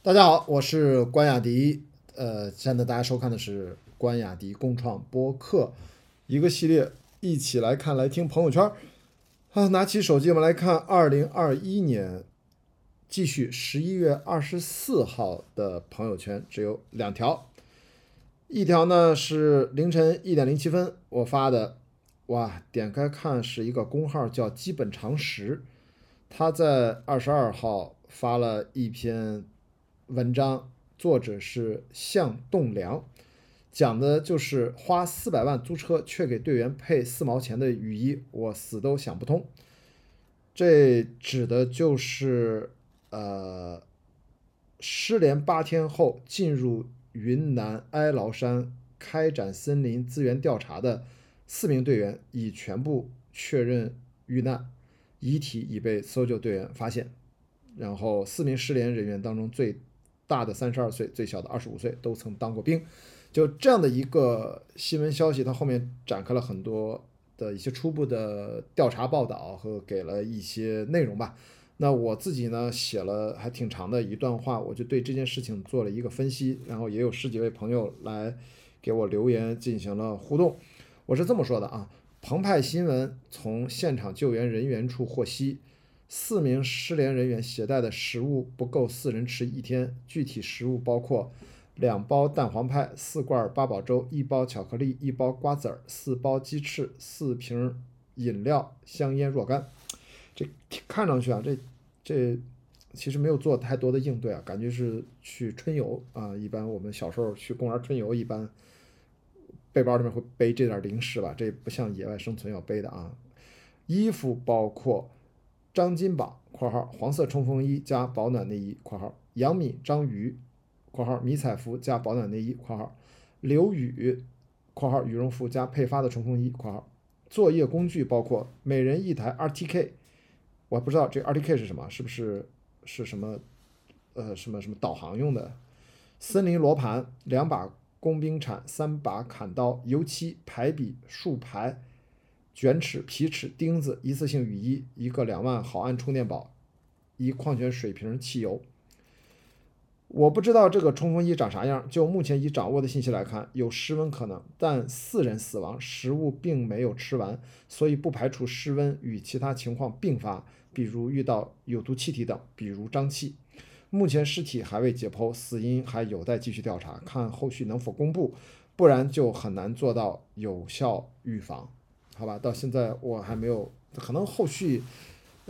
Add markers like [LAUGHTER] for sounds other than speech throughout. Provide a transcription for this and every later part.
大家好，我是关雅迪。呃，现在大家收看的是关雅迪共创播客一个系列，一起来看来听朋友圈。好，拿起手机，我们来看二零二一年，继续十一月二十四号的朋友圈，只有两条。一条呢是凌晨一点零七分我发的，哇，点开看是一个公号叫基本常识，他在二十二号发了一篇。文章作者是向栋梁，讲的就是花四百万租车却给队员配四毛钱的雨衣，我死都想不通。这指的就是呃，失联八天后进入云南哀牢山开展森林资源调查的四名队员已全部确认遇难，遗体已被搜救队员发现。然后四名失联人员当中最大的三十二岁，最小的二十五岁，都曾当过兵。就这样的一个新闻消息，它后面展开了很多的一些初步的调查报道和给了一些内容吧。那我自己呢，写了还挺长的一段话，我就对这件事情做了一个分析，然后也有十几位朋友来给我留言进行了互动。我是这么说的啊，澎湃新闻从现场救援人员处获悉。四名失联人员携带的食物不够四人吃一天，具体食物包括两包蛋黄派、四罐八宝粥、一包巧克力、一包瓜子儿、四包鸡翅、四瓶饮料、香烟若干。这看上去啊，这这其实没有做太多的应对啊，感觉是去春游啊。一般我们小时候去公园春游，一般背包里面会背这点零食吧，这不像野外生存要背的啊。衣服包括。张金榜（括号黄色冲锋衣加保暖内衣）（括号杨敏、张瑜）（括号迷彩服加保暖内衣）（括号刘宇）（括号羽绒服加配发的冲锋衣）（括号作业工具包括每人一台 RTK），我不知道这 RTK 是什么，是不是是什么呃什么什么导航用的？森林罗盘、两把工兵铲、三把砍刀、油漆、排笔、竖排。卷尺、皮尺、钉子，一次性雨衣，一个两万毫安充电宝，一矿泉水瓶、汽油。我不知道这个冲锋衣长啥样。就目前已掌握的信息来看，有失温可能，但四人死亡，食物并没有吃完，所以不排除失温与其他情况并发，比如遇到有毒气体等，比如瘴气。目前尸体还未解剖，死因还有待继续调查，看后续能否公布，不然就很难做到有效预防。好吧，到现在我还没有，可能后续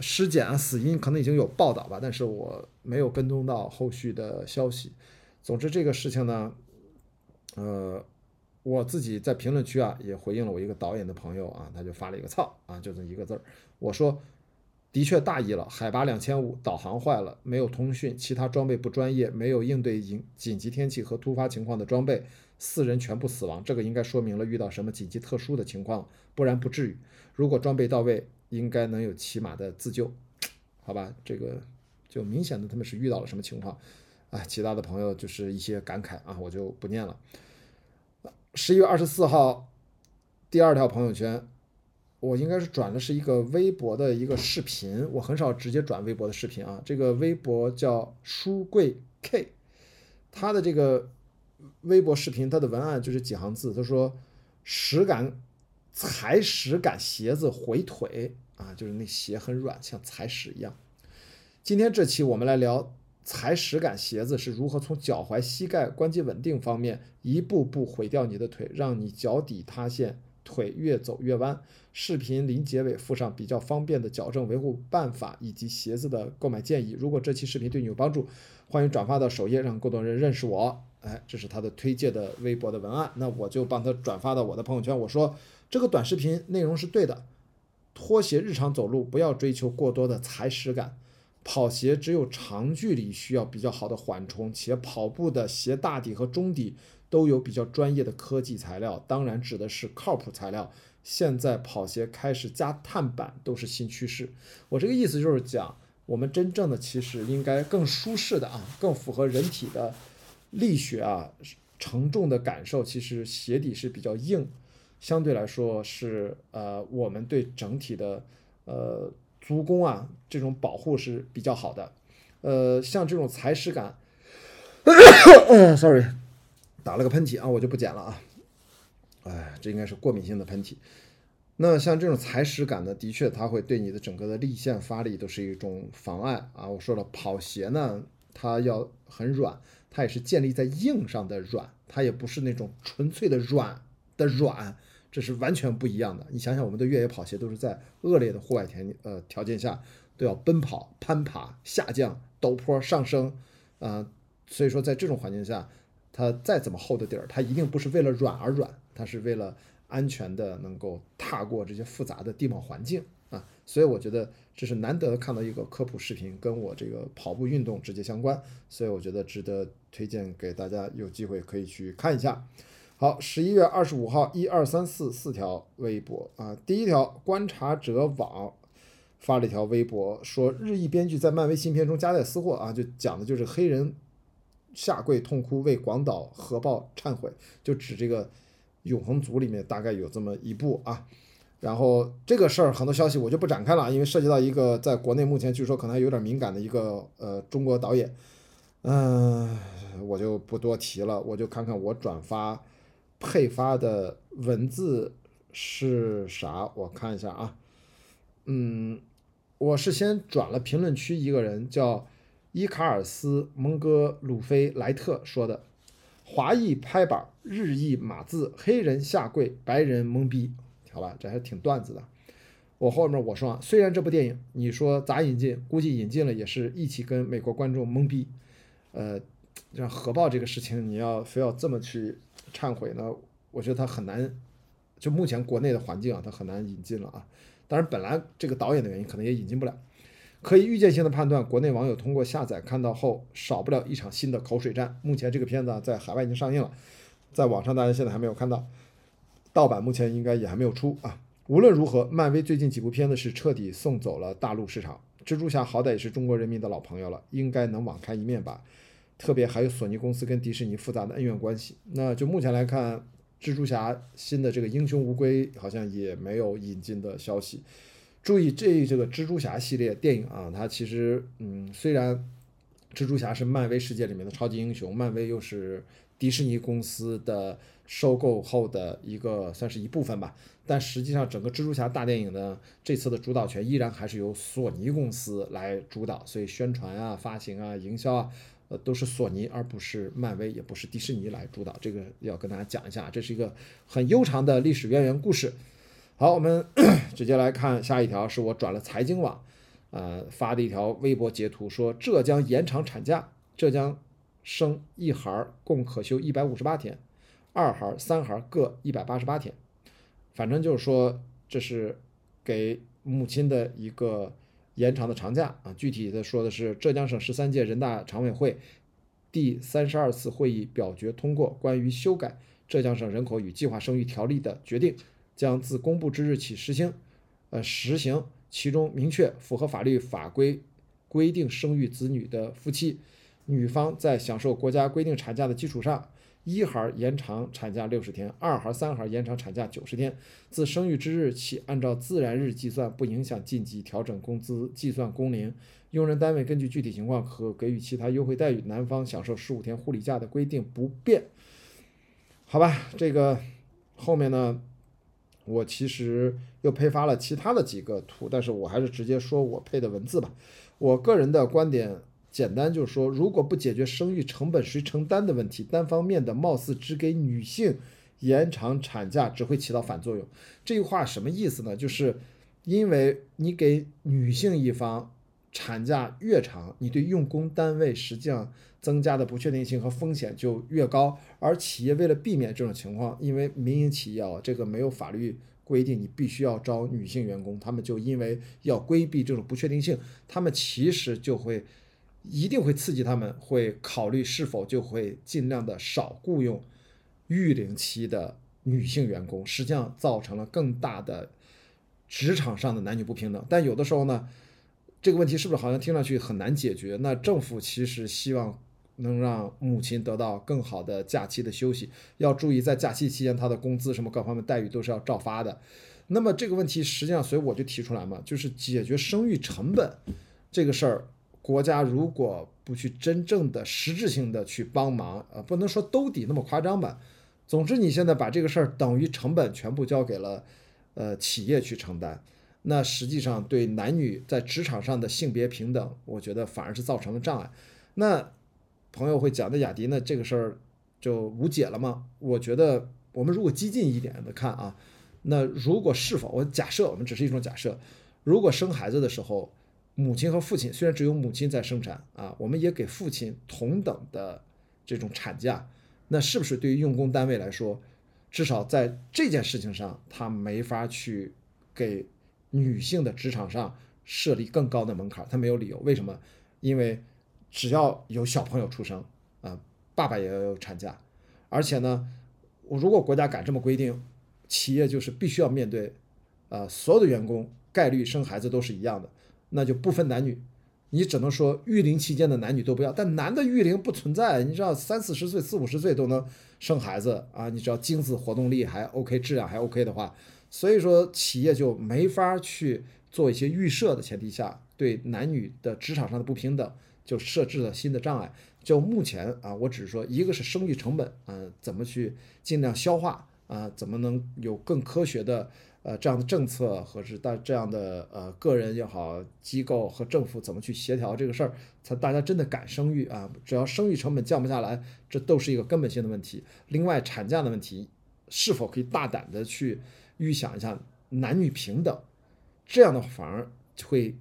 尸检啊、死因可能已经有报道吧，但是我没有跟踪到后续的消息。总之，这个事情呢，呃，我自己在评论区啊也回应了我一个导演的朋友啊，他就发了一个“操”啊，就这一个字儿。我说，的确大意了，海拔两千五，导航坏了，没有通讯，其他装备不专业，没有应对紧紧急天气和突发情况的装备。四人全部死亡，这个应该说明了遇到什么紧急特殊的情况，不然不至于。如果装备到位，应该能有起码的自救，好吧？这个就明显的他们是遇到了什么情况，啊，其他的朋友就是一些感慨啊，我就不念了。十一月二十四号，第二条朋友圈，我应该是转的是一个微博的一个视频，我很少直接转微博的视频啊。这个微博叫书柜 K，他的这个。微博视频，它的文案就是几行字，他说：“实感踩屎感鞋子回腿啊，就是那鞋很软，像踩屎一样。”今天这期我们来聊踩屎感鞋子是如何从脚踝、膝盖关节稳定方面一步步毁掉你的腿，让你脚底塌陷，腿越走越弯。视频临结尾附上比较方便的矫正维护办法以及鞋子的购买建议。如果这期视频对你有帮助，欢迎转发到首页，让更多人认识我。哎，这是他的推荐的微博的文案，那我就帮他转发到我的朋友圈。我说这个短视频内容是对的，拖鞋日常走路不要追求过多的踩屎感，跑鞋只有长距离需要比较好的缓冲，且跑步的鞋大底和中底都有比较专业的科技材料，当然指的是靠谱材料。现在跑鞋开始加碳板都是新趋势。我这个意思就是讲，我们真正的其实应该更舒适的啊，更符合人体的。力学啊，承重的感受，其实鞋底是比较硬，相对来说是呃，我们对整体的呃足弓啊这种保护是比较好的。呃，像这种踩屎感，，[COUGHS] sorry，打了个喷嚏啊，我就不剪了啊。哎，这应该是过敏性的喷嚏。那像这种踩屎感呢，的确它会对你的整个的立线发力都是一种妨碍啊。我说了，跑鞋呢，它要很软，它也是建立在硬上的软，它也不是那种纯粹的软的软，这是完全不一样的。你想想，我们的越野跑鞋都是在恶劣的户外条呃条件下都要奔跑、攀爬、下降、陡坡、上升，啊，所以说在这种环境下，它再怎么厚的底儿，它一定不是为了软而软，它是为了。安全的能够踏过这些复杂的地貌环境，所以我觉得这是难得看到一个科普视频跟我这个跑步运动直接相关，所以我觉得值得推荐给大家，有机会可以去看一下。好，十一月二十五号，一二三四四条微博啊，第一条观察者网发了一条微博，说日裔编剧在漫威新片中夹带私货啊，就讲的就是黑人下跪痛哭为广岛核爆忏悔，就指这个。永恒族里面大概有这么一部啊，然后这个事儿很多消息我就不展开了，因为涉及到一个在国内目前据说可能还有点敏感的一个呃中国导演，嗯，我就不多提了，我就看看我转发配发的文字是啥，我看一下啊，嗯，我是先转了评论区一个人叫伊卡尔斯蒙哥鲁菲莱特说的。华裔拍板，日裔码字，黑人下跪，白人懵逼，好吧，这还挺段子的。我后面我说啊，虽然这部电影你说咋引进，估计引进了也是一起跟美国观众懵逼。呃，像核爆这个事情，你要非要这么去忏悔呢，我觉得他很难。就目前国内的环境啊，他很难引进了啊。当然，本来这个导演的原因，可能也引进不了。可以预见性的判断，国内网友通过下载看到后，少不了一场新的口水战。目前这个片子啊在海外已经上映了，在网上大家现在还没有看到，盗版目前应该也还没有出啊。无论如何，漫威最近几部片子是彻底送走了大陆市场。蜘蛛侠好歹也是中国人民的老朋友了，应该能网开一面吧？特别还有索尼公司跟迪士尼复杂的恩怨关系。那就目前来看，蜘蛛侠新的这个英雄无归好像也没有引进的消息。注意这这个蜘蛛侠系列电影啊，它其实嗯，虽然蜘蛛侠是漫威世界里面的超级英雄，漫威又是迪士尼公司的收购后的一个算是一部分吧，但实际上整个蜘蛛侠大电影呢，这次的主导权依然还是由索尼公司来主导，所以宣传啊、发行啊、营销啊，呃，都是索尼而不是漫威，也不是迪士尼来主导。这个要跟大家讲一下，这是一个很悠长的历史渊源故事。好，我们 [COUGHS] 直接来看下一条，是我转了财经网，呃发的一条微博截图，说浙江延长产假，浙江生一孩共可休一百五十八天，二孩、三孩各一百八十八天，反正就是说这是给母亲的一个延长的长假啊。具体的说的是浙江省十三届人大常委会第三十二次会议表决通过关于修改浙江省人口与计划生育条例的决定。将自公布之日起实行，呃，实行。其中明确，符合法律法规规定生育子女的夫妻，女方在享受国家规定产假的基础上，一孩延长产假六十天，二孩、三孩延长产假九十天。自生育之日起，按照自然日计算，不影响晋级调整工资计算工龄。用人单位根据具体情况可给予其他优惠待遇。男方享受十五天护理假的规定不变。好吧，这个后面呢？我其实又配发了其他的几个图，但是我还是直接说我配的文字吧。我个人的观点简单就是说，如果不解决生育成本谁承担的问题，单方面的貌似只给女性延长产假，只会起到反作用。这句话什么意思呢？就是因为你给女性一方产假越长，你对用工单位实际上增加的不确定性和风险就越高，而企业为了避免这种情况，因为民营企业啊，这个没有法律规定你必须要招女性员工，他们就因为要规避这种不确定性，他们其实就会一定会刺激他们，会考虑是否就会尽量的少雇佣育龄期的女性员工，实际上造成了更大的职场上的男女不平等。但有的时候呢，这个问题是不是好像听上去很难解决？那政府其实希望。能让母亲得到更好的假期的休息，要注意在假期期间她的工资什么各方面待遇都是要照发的。那么这个问题实际上，所以我就提出来嘛，就是解决生育成本这个事儿，国家如果不去真正的实质性的去帮忙，呃，不能说兜底那么夸张吧。总之，你现在把这个事儿等于成本全部交给了呃企业去承担，那实际上对男女在职场上的性别平等，我觉得反而是造成了障碍。那朋友会讲，的雅迪呢这个事儿就无解了吗？我觉得我们如果激进一点的看啊，那如果是否我假设我们只是一种假设，如果生孩子的时候，母亲和父亲虽然只有母亲在生产啊，我们也给父亲同等的这种产假，那是不是对于用工单位来说，至少在这件事情上，他没法去给女性的职场上设立更高的门槛？他没有理由，为什么？因为只要有小朋友出生啊，爸爸也要有产假，而且呢，我如果国家敢这么规定，企业就是必须要面对，呃，所有的员工概率生孩子都是一样的。那就不分男女，你只能说育龄期间的男女都不要，但男的育龄不存在，你知道三四十岁、四五十岁都能生孩子啊，你只要精子活动力还 OK，质量还 OK 的话，所以说企业就没法去做一些预设的前提下，对男女的职场上的不平等就设置了新的障碍。就目前啊，我只是说一个是生育成本，嗯，怎么去尽量消化啊，怎么能有更科学的。呃，这样的政策和是大这样的呃个人也好，机构和政府怎么去协调这个事儿，才大家真的敢生育啊？只要生育成本降不下来，这都是一个根本性的问题。另外，产假的问题是否可以大胆的去预想一下男女平等？这样的反而会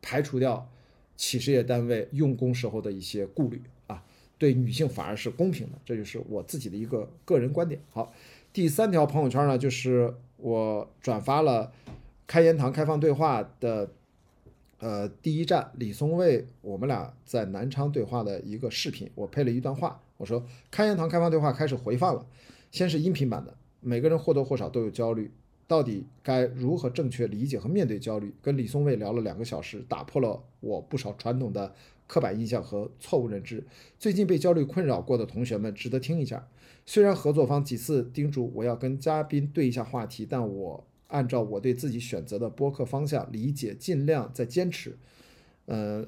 排除掉企事业单位用工时候的一些顾虑啊，对女性反而是公平的。这就是我自己的一个个人观点。好，第三条朋友圈呢，就是。我转发了开言堂开放对话的呃第一站李松蔚，我们俩在南昌对话的一个视频，我配了一段话，我说开言堂开放对话开始回放了，先是音频版的，每个人或多或少都有焦虑，到底该如何正确理解和面对焦虑？跟李松蔚聊了两个小时，打破了我不少传统的刻板印象和错误认知。最近被焦虑困扰过的同学们值得听一下。虽然合作方几次叮嘱我要跟嘉宾对一下话题，但我按照我对自己选择的播客方向理解，尽量在坚持。呃，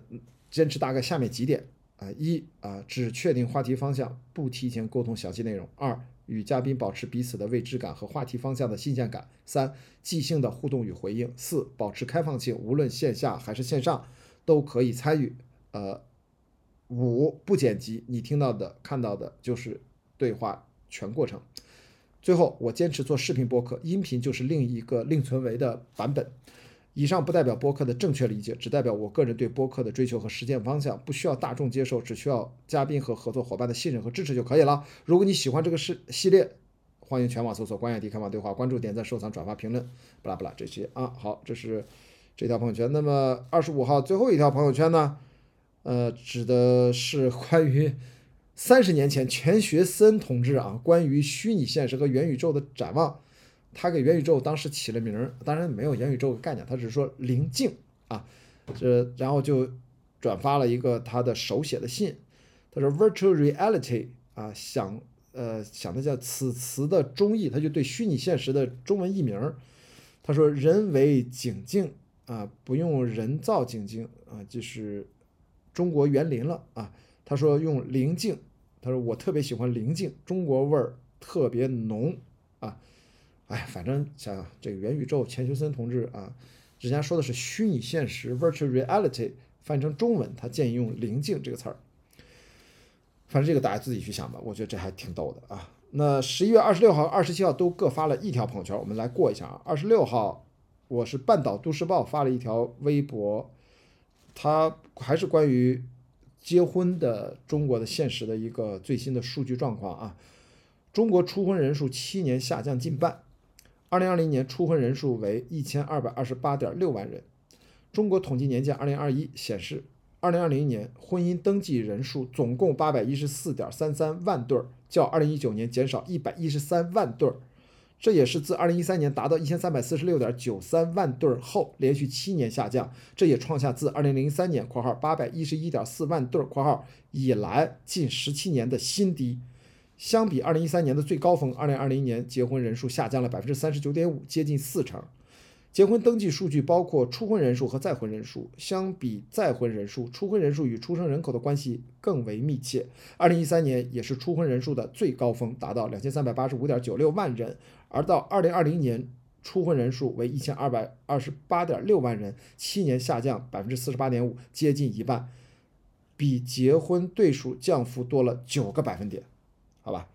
坚持大概下面几点啊：一啊，只确定话题方向，不提前沟通详细内容；二，与嘉宾保持彼此的未知感和话题方向的新鲜感；三，即兴的互动与回应；四，保持开放性，无论线下还是线上都可以参与。呃，五，不剪辑，你听到的、看到的就是。对话全过程，最后我坚持做视频播客，音频就是另一个另存为的版本。以上不代表播客的正确理解，只代表我个人对播客的追求和实践方向，不需要大众接受，只需要嘉宾和合作伙伴的信任和支持就可以了。如果你喜欢这个系系列，欢迎全网搜索关雅迪开放对话，关注、点赞、收藏、转发、评论，不拉不拉这些啊。好，这是这条朋友圈。那么二十五号最后一条朋友圈呢？呃，指的是关于。三十年前，钱学森同志啊，关于虚拟现实和元宇宙的展望，他给元宇宙当时起了名儿，当然没有元宇宙的概念，他只是说灵境啊，这然后就转发了一个他的手写的信，他说 virtual reality 啊，想呃想的叫此词的中译，他就对虚拟现实的中文译名儿，他说人为景境啊，不用人造景境啊，就是中国园林了啊。他说用灵境，他说我特别喜欢灵境，中国味儿特别浓啊，哎，反正像这个元宇宙，钱学森同志啊，人家说的是虚拟现实 （virtual reality），翻译成中文，他建议用灵境这个词儿。反正这个大家自己去想吧，我觉得这还挺逗的啊。那十一月二十六号、二十七号都各发了一条朋友圈，我们来过一下啊。二十六号，我是半岛都市报发了一条微博，它还是关于。结婚的中国的现实的一个最新的数据状况啊，中国初婚人数七年下降近半，二零二零年初婚人数为一千二百二十八点六万人。中国统计年鉴二零二一显示，二零二零年婚姻登记人数总共八百一十四点三三万对儿，较二零一九年减少一百一十三万对儿。这也是自二零一三年达到一千三百四十六点九三万对儿后，连续七年下降。这也创下自二零零三年（括号八百一十一点四万对儿括号）以来近十七年的新低。相比2013年的最高峰，2020年结婚人数下降了39.5%，接近四成。结婚登记数据包括初婚人数和再婚人数，相比再婚人数，初婚人数与出生人口的关系更为密切。二零一三年也是初婚人数的最高峰，达到两千三百八十五点九六万人，而到二零二零年，初婚人数为一千二百二十八点六万人，七年下降百分之四十八点五，接近一半，比结婚对数降幅多了九个百分点。好吧，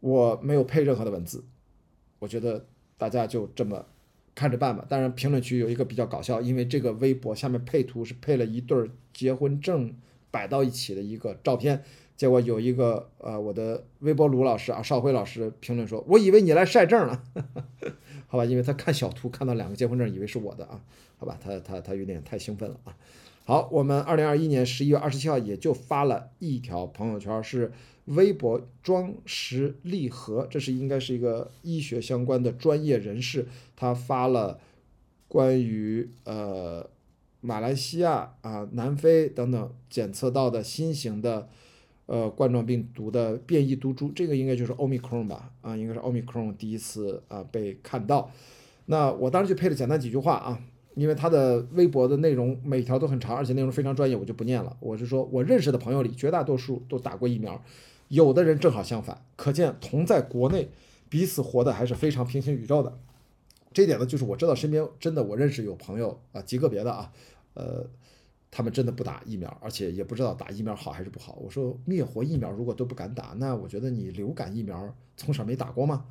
我没有配任何的文字，我觉得大家就这么看着办吧。当然，评论区有一个比较搞笑，因为这个微博下面配图是配了一对儿结婚证摆到一起的一个照片，结果有一个呃我的微博卢老师啊邵辉老师评论说：“我以为你来晒证了。[LAUGHS] ”好吧，因为他看小图看到两个结婚证，以为是我的啊。好吧，他他他有点太兴奋了啊。好，我们二零二一年十一月二十七号也就发了一条朋友圈，是。微博庄实利和，这是应该是一个医学相关的专业人士，他发了关于呃马来西亚啊、南非等等检测到的新型的呃冠状病毒的变异毒株，这个应该就是奥密克戎吧？啊，应该是奥密克戎第一次啊被看到。那我当时就配了简单几句话啊，因为他的微博的内容每条都很长，而且内容非常专业，我就不念了。我是说我认识的朋友里，绝大多数都打过疫苗。有的人正好相反，可见同在国内，彼此活的还是非常平行宇宙的。这一点呢，就是我知道身边真的我认识有朋友啊，极个别的啊，呃，他们真的不打疫苗，而且也不知道打疫苗好还是不好。我说灭活疫苗如果都不敢打，那我觉得你流感疫苗从小没打过吗？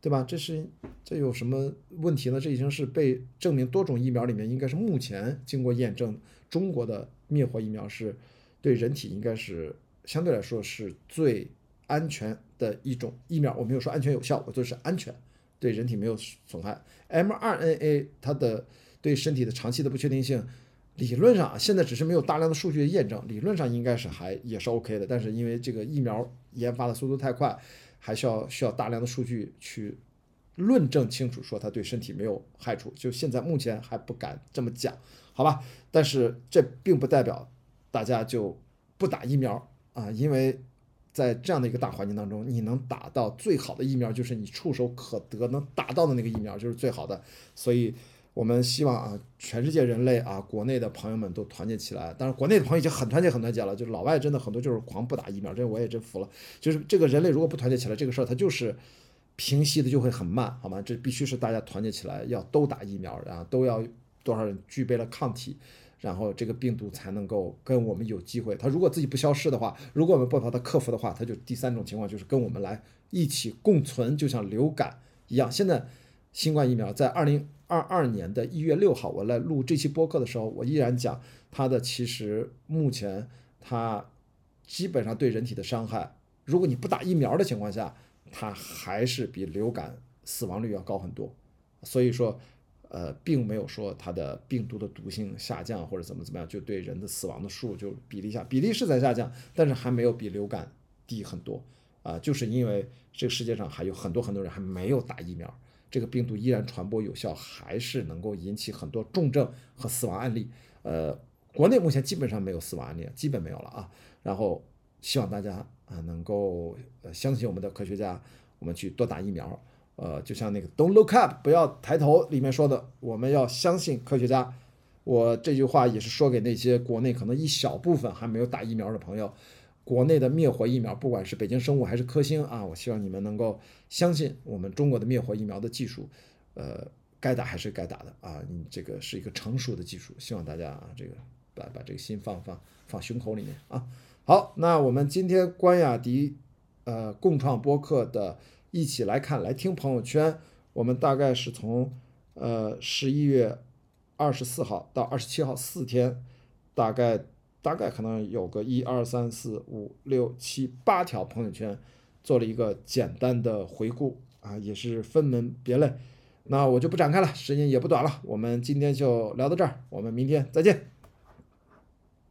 对吧？这是这有什么问题呢？这已经是被证明多种疫苗里面应该是目前经过验证，中国的灭活疫苗是对人体应该是。相对来说是最安全的一种疫苗，我没有说安全有效，我说是安全，对人体没有损害。mRNA 它的对身体的长期的不确定性，理论上现在只是没有大量的数据验证，理论上应该是还也是 OK 的。但是因为这个疫苗研发的速度太快，还需要需要大量的数据去论证清楚，说它对身体没有害处。就现在目前还不敢这么讲，好吧？但是这并不代表大家就不打疫苗。啊，因为在这样的一个大环境当中，你能打到最好的疫苗，就是你触手可得能打到的那个疫苗，就是最好的。所以，我们希望啊，全世界人类啊，国内的朋友们都团结起来。当然，国内的朋友已经很团结、很团结了。就是老外真的很多就是狂不打疫苗，这我也真服了。就是这个人类如果不团结起来，这个事儿它就是平息的就会很慢，好吗？这必须是大家团结起来，要都打疫苗，然后都要多少人具备了抗体。然后这个病毒才能够跟我们有机会。它如果自己不消失的话，如果我们不把它克服的话，它就第三种情况就是跟我们来一起共存，就像流感一样。现在新冠疫苗在二零二二年的一月六号，我来录这期播客的时候，我依然讲它的其实目前它基本上对人体的伤害，如果你不打疫苗的情况下，它还是比流感死亡率要高很多。所以说。呃，并没有说它的病毒的毒性下降或者怎么怎么样，就对人的死亡的数就比例下比例是在下降，但是还没有比流感低很多啊，就是因为这个世界上还有很多很多人还没有打疫苗，这个病毒依然传播有效，还是能够引起很多重症和死亡案例。呃，国内目前基本上没有死亡案例，基本没有了啊。然后希望大家啊能够相信我们的科学家，我们去多打疫苗。呃，就像那个 "Don't look up"，不要抬头里面说的，我们要相信科学家。我这句话也是说给那些国内可能一小部分还没有打疫苗的朋友。国内的灭活疫苗，不管是北京生物还是科兴啊，我希望你们能够相信我们中国的灭活疫苗的技术。呃，该打还是该打的啊，你这个是一个成熟的技术，希望大家啊，这个把把这个心放放放胸口里面啊。好，那我们今天关雅迪呃共创播客的。一起来看，来听朋友圈。我们大概是从呃十一月二十四号到二十七号四天，大概大概可能有个一二三四五六七八条朋友圈，做了一个简单的回顾啊，也是分门别类。那我就不展开了，时间也不短了，我们今天就聊到这儿，我们明天再见。